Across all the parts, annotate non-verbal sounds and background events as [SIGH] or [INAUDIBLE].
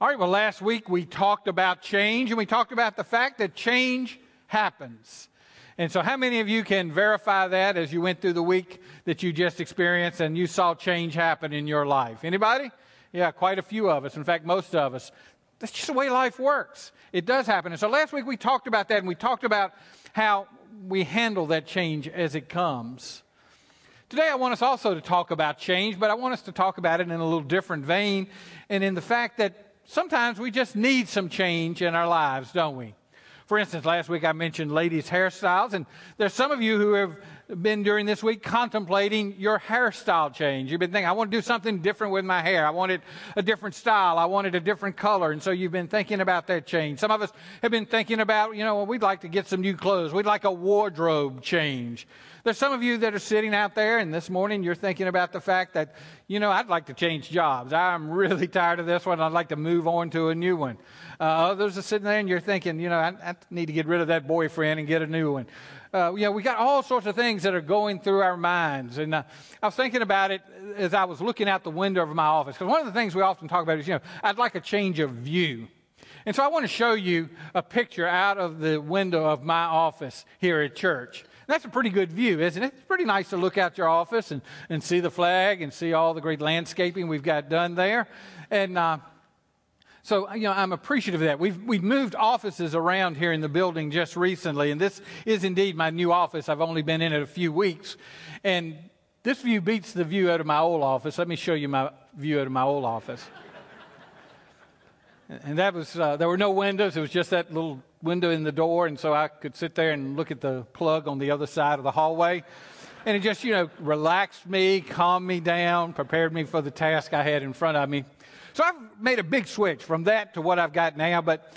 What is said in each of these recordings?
All right, well, last week we talked about change and we talked about the fact that change happens. And so, how many of you can verify that as you went through the week that you just experienced and you saw change happen in your life? Anybody? Yeah, quite a few of us. In fact, most of us. That's just the way life works. It does happen. And so, last week we talked about that and we talked about how we handle that change as it comes. Today, I want us also to talk about change, but I want us to talk about it in a little different vein and in the fact that sometimes we just need some change in our lives, don't we? For instance, last week I mentioned ladies' hairstyles, and there's some of you who have been during this week contemplating your hairstyle change. You've been thinking, I want to do something different with my hair. I wanted a different style. I wanted a different color. And so you've been thinking about that change. Some of us have been thinking about, you know, well, we'd like to get some new clothes. We'd like a wardrobe change. There's some of you that are sitting out there, and this morning you're thinking about the fact that, you know, I'd like to change jobs. I'm really tired of this one. I'd like to move on to a new one. Uh, others are sitting there, and you're thinking, you know, I, I, need to get rid of that boyfriend and get a new one. Uh, you know, we got all sorts of things that are going through our minds. And uh, I was thinking about it as I was looking out the window of my office. Because one of the things we often talk about is, you know, I'd like a change of view. And so I want to show you a picture out of the window of my office here at church. That's a pretty good view, isn't it? It's pretty nice to look out your office and, and see the flag and see all the great landscaping we've got done there. And uh, so, you know, I'm appreciative of that. We've, we've moved offices around here in the building just recently, and this is indeed my new office. I've only been in it a few weeks. And this view beats the view out of my old office. Let me show you my view out of my old office. [LAUGHS] and that was, uh, there were no windows. It was just that little window in the door, and so I could sit there and look at the plug on the other side of the hallway. And it just, you know, relaxed me, calmed me down, prepared me for the task I had in front of me. So I've made a big switch from that to what I've got now, but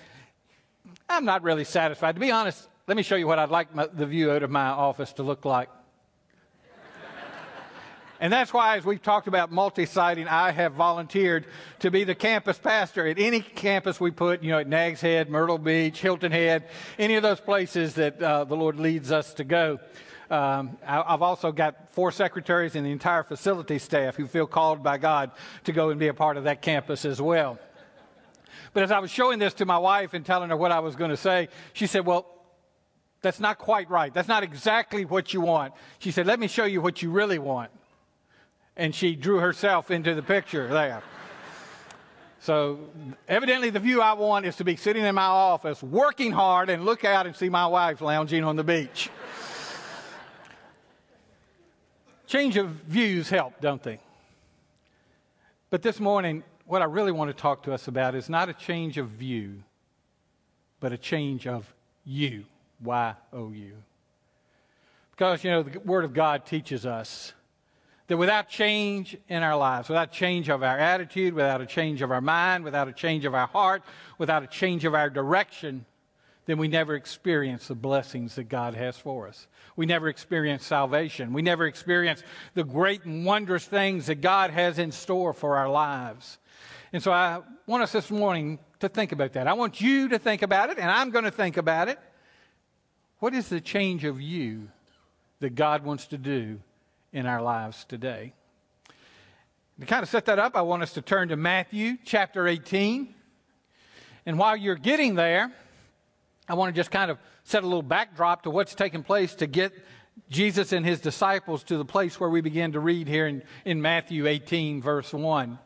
I'm not really satisfied. To be honest, let me show you what I'd like my, the view out of my office to look like. And that's why, as we've talked about multi siting, I have volunteered to be the campus pastor at any campus we put, you know, at Nags Head, Myrtle Beach, Hilton Head, any of those places that uh, the Lord leads us to go. Um, I, have also got four secretaries and the entire facility staff who feel called by God to go and be a part of that campus as well. But as I was showing this to my wife and telling her what I was going to say, she said, Well, that's not quite right. That's not exactly what you want. She said, Let me show you what you really want and she drew herself into the picture there. So, evidently, the view I want is to be sitting in my office, working hard, and look out and see my wife lounging on the beach. Change of views help, don't they? But this morning, what I really want to talk to us about is not a change of view, but a change of you. Y O U. Because, you know, the Word of God teaches us that without change in our lives, without change of our attitude, without a change of our mind, without a change of our heart, without a change of our direction, then we never experience the blessings that God has for us. We never experience salvation. We never experience the great and wondrous things that God has in store for our lives. And so I want us this morning to think about that. I want you to think about it, and I'm going to think about it. What is the change of you that God wants to do in our lives today. To kind of set that up, I want us to turn to Matthew chapter 18. And while you're getting there, I want to just kind of set a little backdrop to what's taking place to get Jesus and his disciples to the place where we begin to read here in, in Matthew 18, verse 1.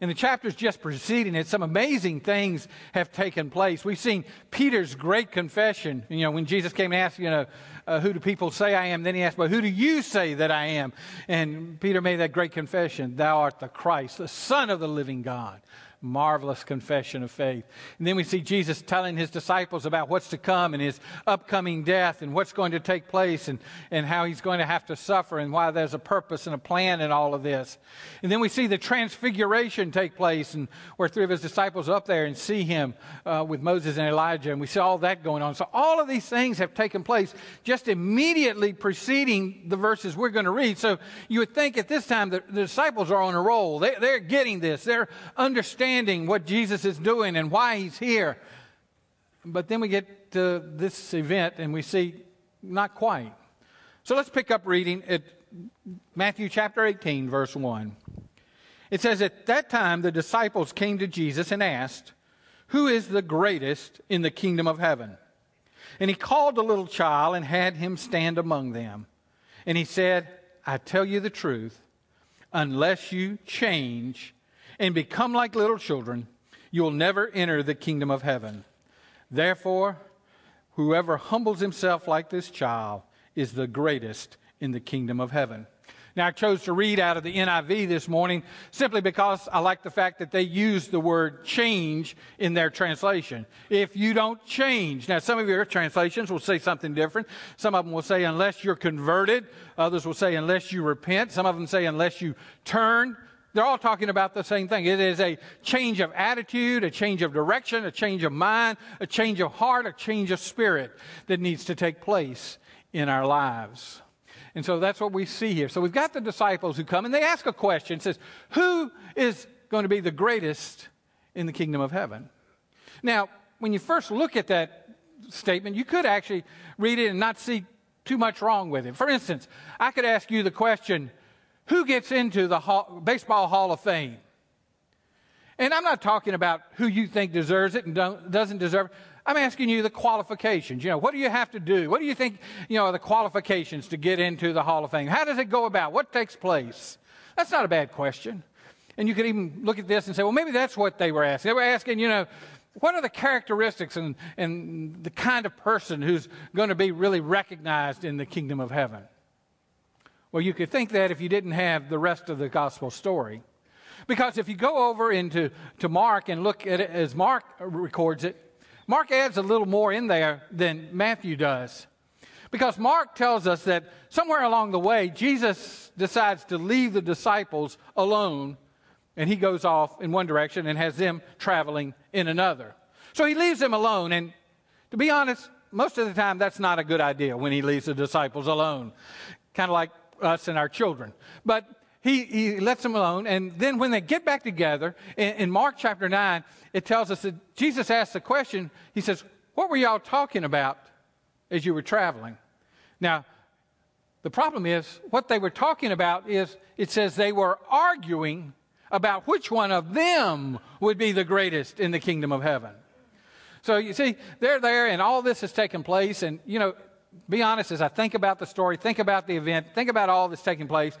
In the chapters just preceding it, some amazing things have taken place. We've seen Peter's great confession. You know, when Jesus came and asked, you know, uh, who do people say I am? Then he asked, well, who do you say that I am? And Peter made that great confession Thou art the Christ, the Son of the living God marvelous confession of faith. And then we see Jesus telling his disciples about what's to come and his upcoming death and what's going to take place and, and how he's going to have to suffer and why there's a purpose and a plan in all of this. And then we see the transfiguration take place and where three of his disciples up there and see him uh, with Moses and Elijah. And we see all that going on. So all of these things have taken place just immediately preceding the verses we're going to read. So you would think at this time that the disciples are on a roll. They, they're getting this. They're understanding understanding what Jesus is doing and why he's here. But then we get to this event and we see not quite. So let's pick up reading at Matthew chapter 18, verse 1. It says, At that time the disciples came to Jesus and asked, Who is the greatest in the kingdom of heaven? And he called a little child and had him stand among them. And he said, I tell you the truth, unless you change and become like little children, you'll never enter the kingdom of heaven. Therefore, whoever humbles himself like this child is the greatest in the kingdom of heaven. Now, I chose to read out of the NIV this morning simply because I like the fact that they use the word change in their translation. If you don't change. Now, some of your translations will say something different. Some of them will say, unless you're converted. Others will say, unless you repent. Some of them say, unless you turn. They're all talking about the same thing. It is a change of attitude, a change of direction, a change of mind, a change of heart, a change of spirit that needs to take place in our lives. And so that's what we see here. So we've got the disciples who come and they ask a question. It says, Who is going to be the greatest in the kingdom of heaven? Now, when you first look at that statement, you could actually read it and not see too much wrong with it. For instance, I could ask you the question, Who gets into the hall, Baseball Hall of Fame? And I'm not talking about who you think deserves it and doesn't deserve it. I'm asking you the qualifications. You know, what do you have to do? What do you think, you know, are the qualifications to get into the Hall of Fame? How does it go about? What takes place? That's not a bad question. And you could even look at this and say, well, maybe that's what they were asking. They were asking, you know, what are the characteristics and, and the kind of person who's going to be really recognized in the kingdom of heaven? Well, you could think that if you didn't have the rest of the gospel story. Because if you go over into to Mark and look at it as Mark records it, Mark adds a little more in there than Matthew does. Because Mark tells us that somewhere along the way, Jesus decides to leave the disciples alone, and he goes off in one direction and has them traveling in another. So he leaves them alone, and to be honest, most of the time that's not a good idea when he leaves the disciples alone, kind of like us and our children. But he, he lets them alone. And then when they get back together, in, in Mark chapter 9, it tells us that Jesus asks the question, he says, What were y'all talking about as you were traveling? Now, the problem is, what they were talking about is, it says they were arguing about which one of them would be the greatest in the kingdom of heaven. So you see, they're there and all this has taken place. And, you know, be honest, as I think about the story, think about the event, think about all that's taking place,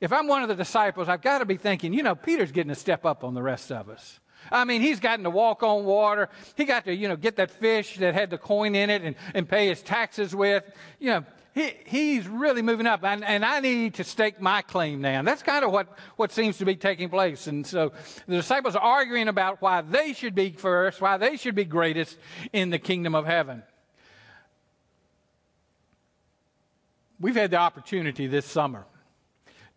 if I'm one of the disciples, I've got to be thinking, you know, Peter's getting a step up on the rest of us. I mean, he's gotten to walk on water. He got to, you know, get that fish that had the coin in it and, and pay his taxes with. You know, he, he's really moving up. And, and I need to stake my claim now. And that's kind of what, what seems to be taking place. And so the disciples are arguing about why they should be first, why they should be greatest in the kingdom of heaven. We've had the opportunity this summer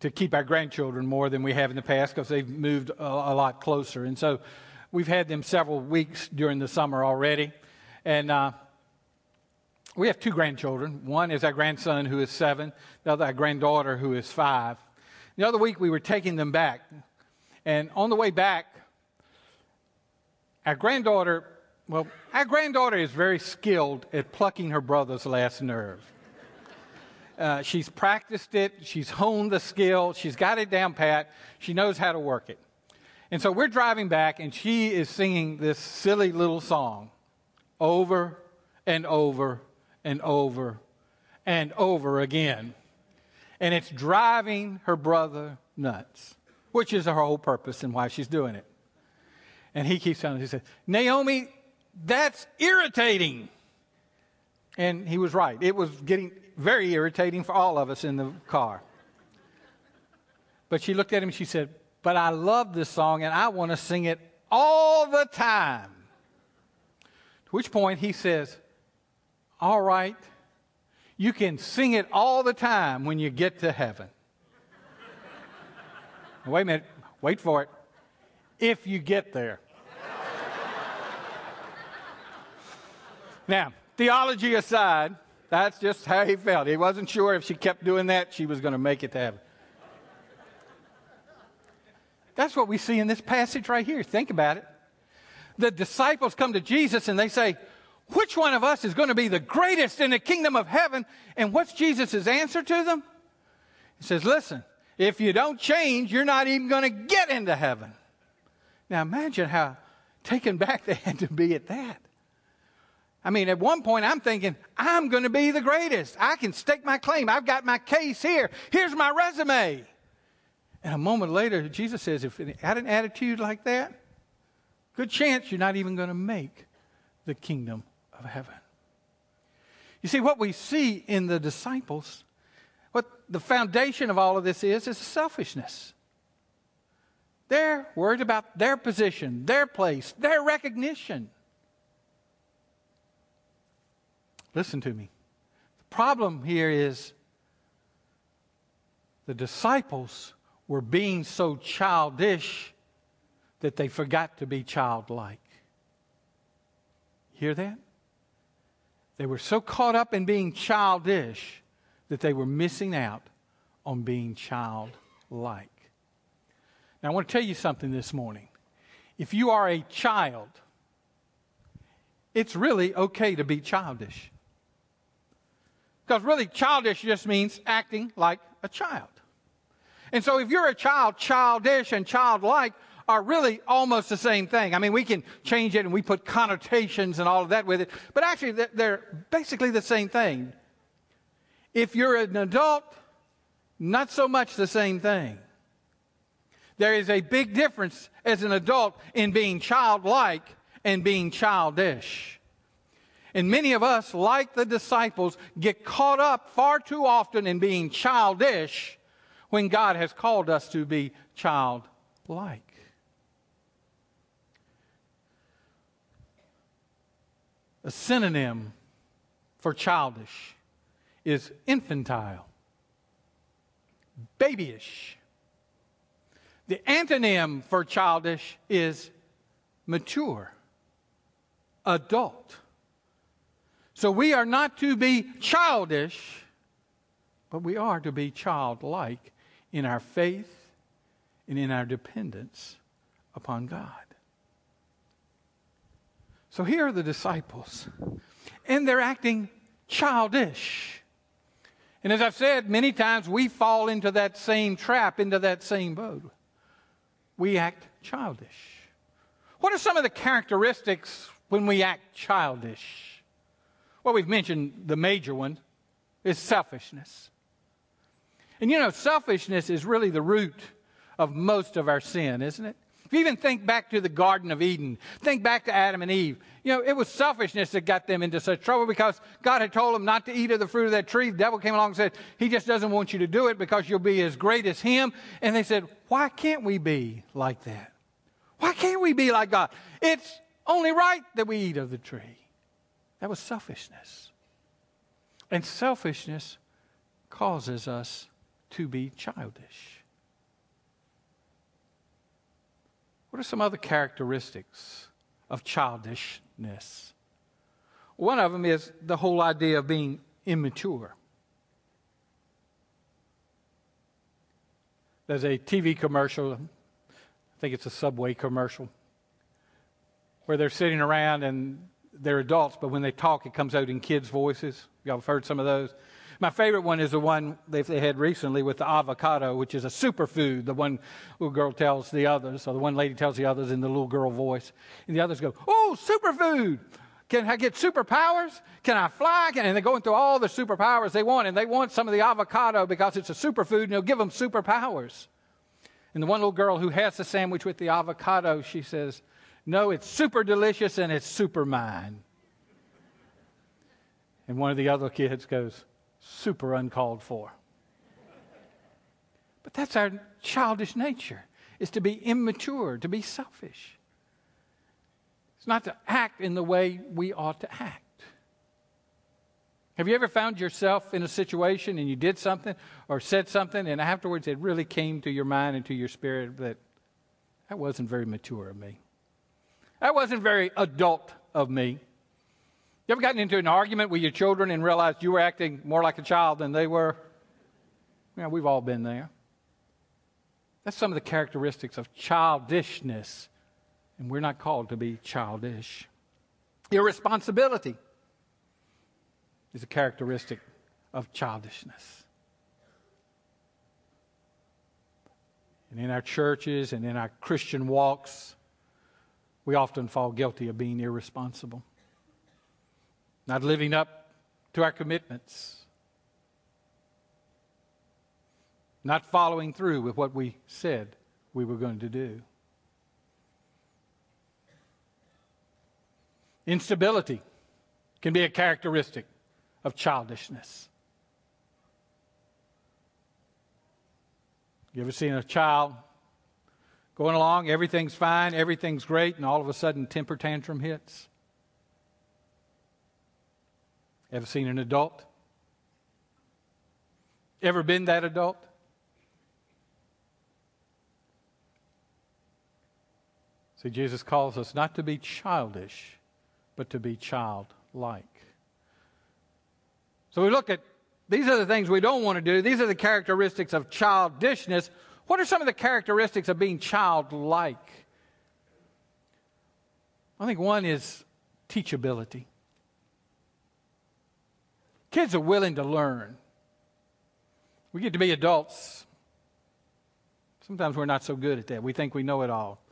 to keep our grandchildren more than we have in the past because they've moved a, a, lot closer. And so we've had them several weeks during the summer already. And uh, we have two grandchildren. One is our grandson who is seven, the other our granddaughter who is five. The other week we were taking them back. And on the way back, our granddaughter, well, our granddaughter is very skilled at plucking her brother's last nerve. Uh, she's practiced it. She's honed the skill. She's got it down pat. She knows how to work it. And so we're driving back, and she is singing this silly little song over and over and over and over again. And it's driving her brother nuts, which is her whole purpose and why she's doing it. And he keeps telling her, he says, Naomi, that's irritating. And he was right. It was getting very irritating for all of us in the car. But she looked at him and she said, But I love this song and I want to sing it all the time. To which point he says, All right, you can sing it all the time when you get to heaven. [LAUGHS] Wait a minute, wait for it. If you get there. [LAUGHS] now, theology aside, that's just how he felt. He wasn't sure if she kept doing that, she was going to make it to heaven. That's what we see in this passage right here. Think about it. The disciples come to Jesus and they say, Which one of us is going to be the greatest in the kingdom of heaven? And what's Jesus' answer to them? He says, Listen, If you don't change, you're not even going to get into heaven. Now imagine how taken back they had to be at that. I mean, at one point I'm thinking, I'm going to be the greatest. I can stake my claim. I've got my case here. Here's my resume. And a moment later, Jesus says, if you had an attitude like that, good chance you're not even going to make the kingdom of heaven. You see, what we see in the disciples, what the foundation of all of this is, is selfishness. They're worried about their position, their place, their recognition. Listen to me. The problem here is the disciples were being so childish that they forgot to be childlike. Hear that? They were so caught up in being childish that they were missing out on being childlike. Now, I want to tell you something this morning. If you are a child, it's really okay to be childish. Because really, childish just means acting like a child. And so, if you're a child, childish and childlike are really almost the same thing. I mean, we can change it and we put connotations and all of that with it, but actually, they're basically the same thing. If you're an adult, not so much the same thing. There is a big difference as an adult in being childlike and being childish. And many of us, like the disciples, get caught up far too often in being childish when God has called us to be childlike. A synonym for childish is infantile, babyish. The antonym for childish is mature, adult. So we are not to be childish, but we are to be childlike in our faith and in our dependence upon God. So here are the disciples, and they're acting childish. And as I've said many times, we fall into that same trap, into that same boat we act childish. What are some of the characteristics when we act childish? Well, we've mentioned the major one is selfishness. And you know, selfishness is really the root of most of our sin, isn't it? If you even think back to the Garden of Eden, think back to Adam and Eve. You know, it was selfishness that got them into such trouble because God had told them not to eat of the fruit of that tree. The devil came along and said, He just doesn't want you to do it because you'll be as great as Him. And they said, Why can't we be like that? Why can't we be like God? It's only right that we eat of the tree. That was selfishness. And selfishness causes us to be childish. What are some other characteristics of childishness? One of them is the whole idea of being immature. There's a TV commercial, I think it's a Subway commercial, where they're sitting around and they're adults, but when they talk, it comes out in kids' voices. Y'all have heard some of those? My favorite one is the one they had recently with the avocado, which is a superfood. The one little girl tells the others, or the one lady tells the others in the little girl voice. And the others go, Oh, superfood! Can I get superpowers? Can I fly? Can, and they're going through all the superpowers they want. And they want some of the avocado because it's a superfood and it'll give them superpowers. And the one little girl who has the sandwich with the avocado, she says, No, it's super delicious and it's super mine. And one of the other kids goes, super uncalled for. But that's our childish nature, is to be immature, to be selfish. It's not to act in the way we ought to act. Have you ever found yourself in a situation and you did something or said something and afterwards it really came to your mind and to your spirit that that wasn't very mature of me? That wasn't very adult of me. You ever gotten into an argument with your children and realized you were acting more like a child than they were? Yeah, we've all been there. That's some of the characteristics of childishness, and we're not called to be childish. Irresponsibility is a characteristic of childishness. and in our churches and in our Christian walks, we often fall guilty of being irresponsible, not living up to our commitments, not following through with what we said we were going to do. Instability can be a characteristic of childishness. You ever seen a child going along, everything's fine, everything's great, and all of a sudden temper tantrum hits? Ever seen an adult? Ever been that adult? See, Jesus calls us not to be childish, but to be childlike. So we look at these are the things we don't want to do. These are the characteristics of childishness. What are some of the characteristics of being childlike? I think one is teachability. Kids are willing to learn. We get to be adults. Sometimes we're not so good at that. We think we know it all.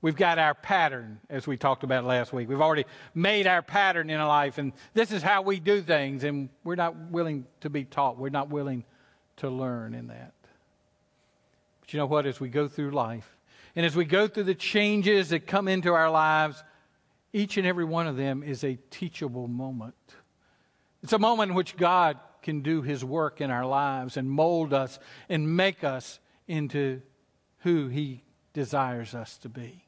We've got our pattern, as we talked about last week. We've already made our pattern in life, and this is how we do things, and we're not willing to be taught. We're not willing to learn in that. But you know what? As we go through life, and as we go through the changes that come into our lives, each and every one of them is a teachable moment. It's a moment in which God can do His work in our lives and mold us and make us into who He desires us to be.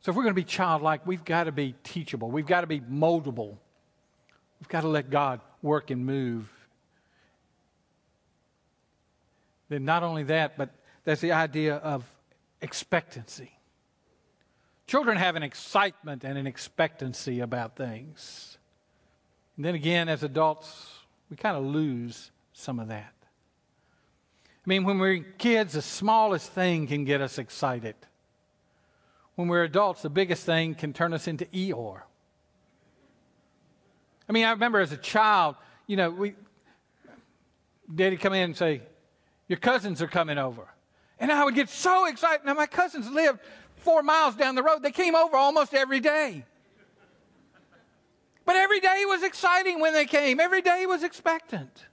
So if we're going to be childlike, we've got to be teachable. We've got to be moldable. We've got to let God work and move. Then not only that, but that's the idea of expectancy. Children have an excitement and an expectancy about things. And then again, as adults, we kind of lose some of that. I mean, when we're kids, the smallest thing can get us excited when we're adults, the biggest thing can turn us into Eeyore. I mean, I remember as a child, you know, we, Daddy come in and say, Your cousins are coming over. And I would get so excited. Now, my cousins lived four miles down the road. They came over almost every day. But every day was exciting when they came, every day was expectant.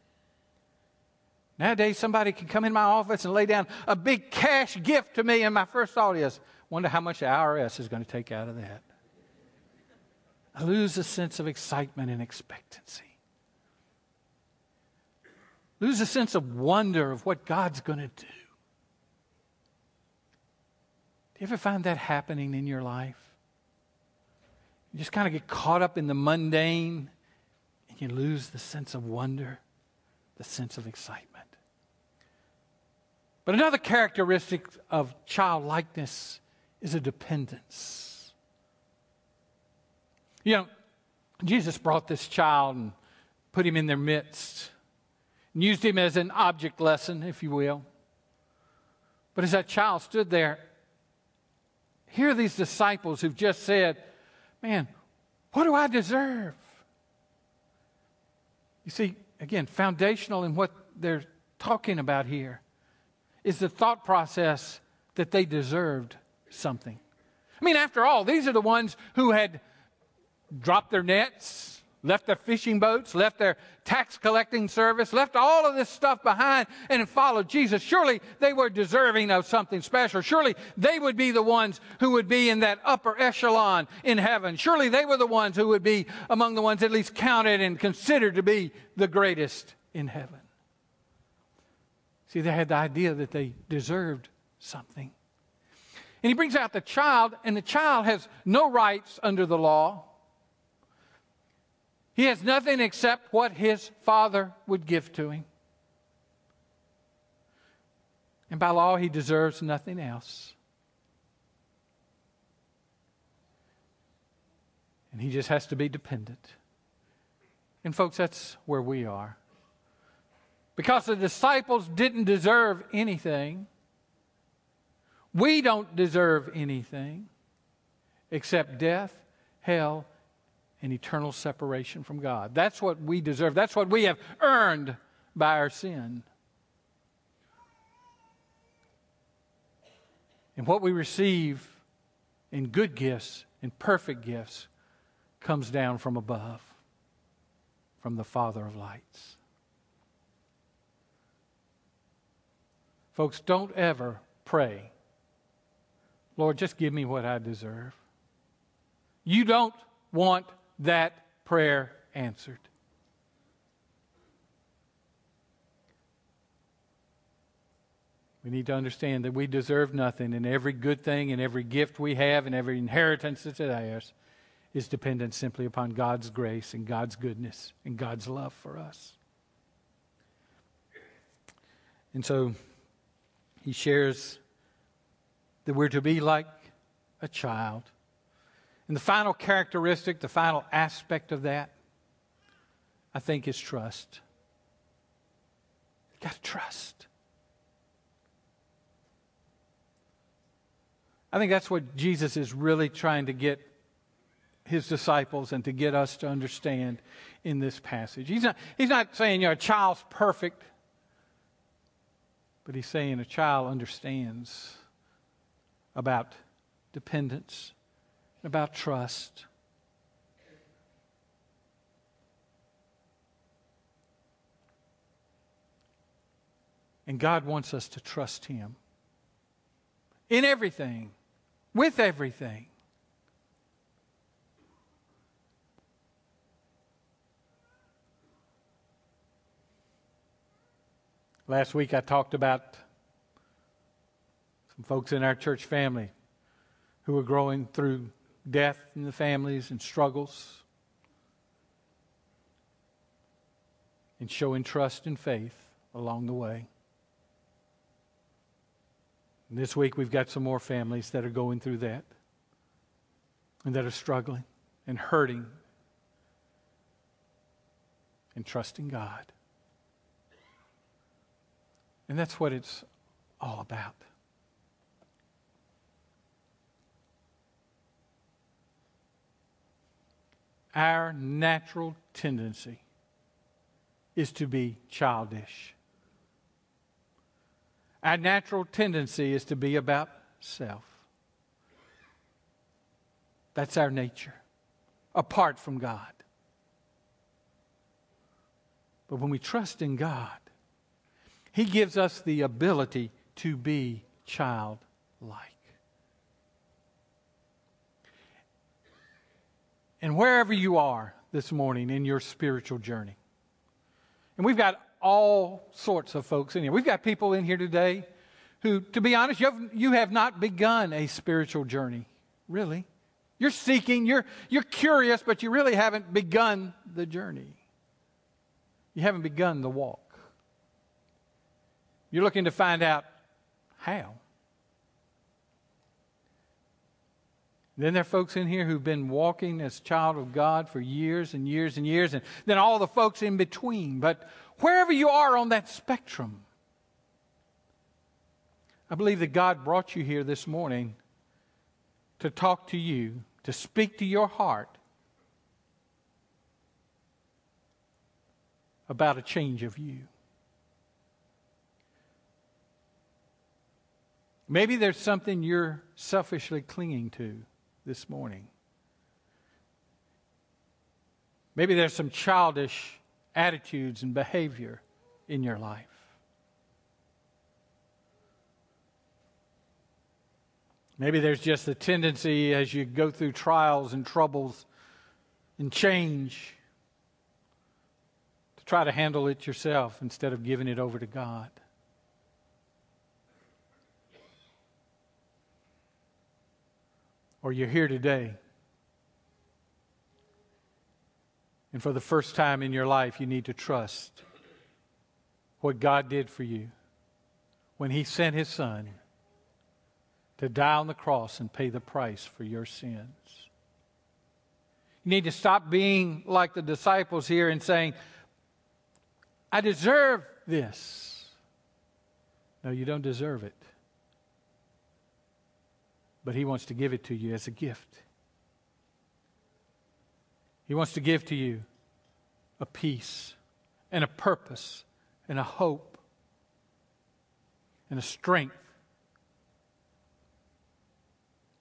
Nowadays, somebody can come in my office and lay down a big cash gift to me, and my first thought is, Wonder how much the IRS is going to take out of that. I lose a sense of excitement and expectancy. Lose a sense of wonder of what God's going to do. Do you ever find that happening in your life? You just kind of get caught up in the mundane and you lose the sense of wonder, the sense of excitement. But another characteristic of childlikeness is a dependence. You know, Jesus brought this child and put him in their midst and used him as an object lesson, if you will. But as that child stood there, here are these disciples who've just said, Man, what do I deserve? You see, again, foundational in what they're talking about here is the thought process that they deserved something. I mean, after all, these are the ones who had dropped their nets, left their fishing boats, left their tax collecting service, left all of this stuff behind and followed Jesus. Surely they were deserving of something special. Surely they would be the ones who would be in that upper echelon in heaven. Surely they were the ones who would be among the ones at least counted and considered to be the greatest in heaven. See, they had the idea that they deserved something. And he brings out the child, and the child has no rights under the law. He has nothing except what his father would give to him. And by law, he deserves nothing else. And he just has to be dependent. And, folks, that's where we are. Because the disciples didn't deserve anything, we don't deserve anything except death, hell, an eternal separation from God. That's what we deserve. That's what we have earned by our sin. And what we receive in good gifts, in perfect gifts, comes down from above, from the Father of lights. Folks, don't ever pray, Lord, just give me what I deserve. You don't want that prayer answered. We need to understand that we deserve nothing, and every good thing and every gift we have and every inheritance that's ours is dependent simply upon God's grace and God's goodness and God's love for us. And so he shares that we're to be like a child. And the final characteristic, the final aspect of that, I think, is trust. You got to trust. I think that's what Jesus is really trying to get his disciples and to get us to understand in this passage. He's not, he's not saying you know, a child's perfect, but he's saying a child understands about dependence, about trust. And God wants us to trust Him in everything with everything. Last week I talked about some folks in our church family who were growing through death in the families and struggles and showing trust and faith along the way. And this week, we've got some more families that are going through that and that are struggling and hurting and trusting God. And that's what it's all about. Our natural tendency is to be childish. Our natural tendency is to be about self. That's our nature, apart from God. But when we trust in God, He gives us the ability to be childlike. And wherever you are this morning in your spiritual journey, and we've got all sorts of folks in here. We've got people in here today who, to be honest, you have, you have not begun a spiritual journey, really. You're seeking, you're, you're curious, but you really haven't begun the journey. You haven't begun the walk. You're looking to find out how. Then there are folks in here who've been walking as child of God for years and years and years, and then all the folks in between. But wherever you are on that spectrum, I believe that God brought you here this morning to talk to you, to speak to your heart about a change of you. Maybe there's something you're selfishly clinging to this morning. Maybe there's some childish attitudes and behavior in your life. Maybe there's just a tendency as you go through trials and troubles and change to try to handle it yourself instead of giving it over to God. Or you're here today And for the first time in your life, you need to trust what God did for you when He sent His Son to die on the cross and pay the price for your sins. You need to stop being like the disciples here and saying, I deserve this. No, you don't deserve it. But He wants to give it to you as a gift. He wants to give to you a peace and a purpose and a hope and a strength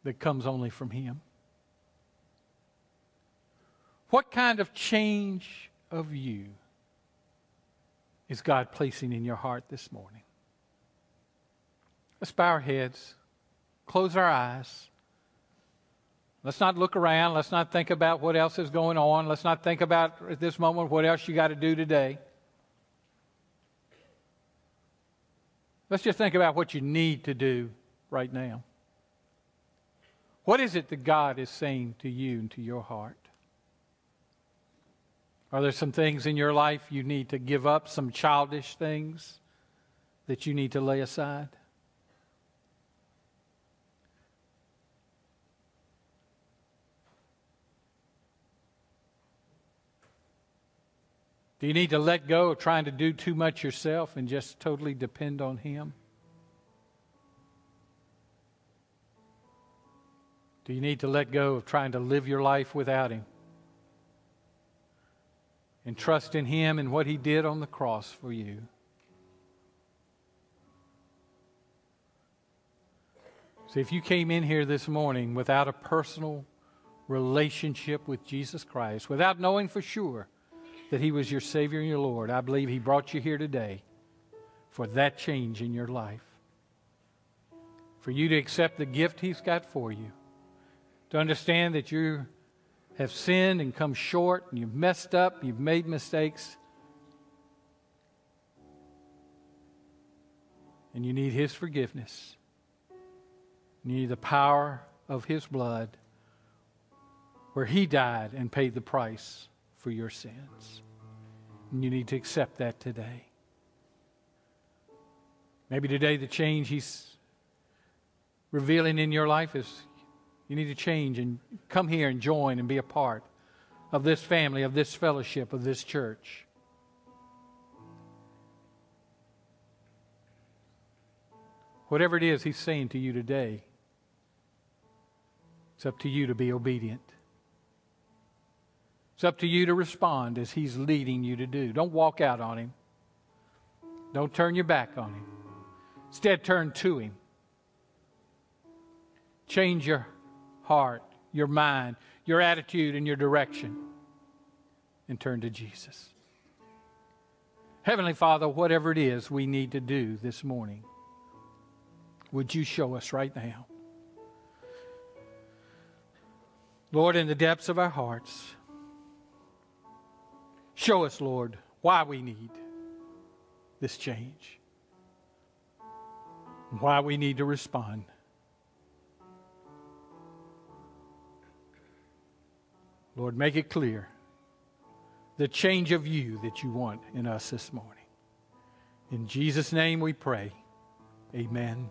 that comes only from Him? What kind of change of you is God placing in your heart this morning? Let's bow our heads, close our eyes. Let's not look around. Let's not think about what else is going on. Let's not think about at this moment what else you got to do today. Let's just think about what you need to do right now. What is it that God is saying to you and to your heart? Are there some things in your life you need to give up, some childish things that you need to lay aside? Do you need to let go of trying to do too much yourself and just totally depend on Him? Do you need to let go of trying to live your life without Him? And trust in Him and what He did on the cross for you. So, if you came in here this morning without a personal relationship with Jesus Christ, without knowing for sure that He was your Savior and your Lord, I believe He brought you here today for that change in your life. For you to accept the gift He's got for you. To understand that you have sinned and come short and you've messed up, you've made mistakes. And you need His forgiveness. You need the power of His blood where He died and paid the price for your sins. And you need to accept that today. Maybe today the change He's revealing in your life is you need to change and come here and join and be a part of this family, of this fellowship, of this church. Whatever it is He's saying to you today, it's up to you to be obedient. It's up to you to respond as He's leading you to do. Don't walk out on Him. Don't turn your back on Him. Instead, turn to Him. Change your heart, your mind, your attitude, and your direction, and turn to Jesus. Heavenly Father, whatever it is we need to do this morning, would you show us right now? Lord, in the depths of our hearts, Show us, Lord, why we need this change, why we need to respond. Lord, make it clear the change of you that you want in us this morning. In Jesus' name we pray. Amen.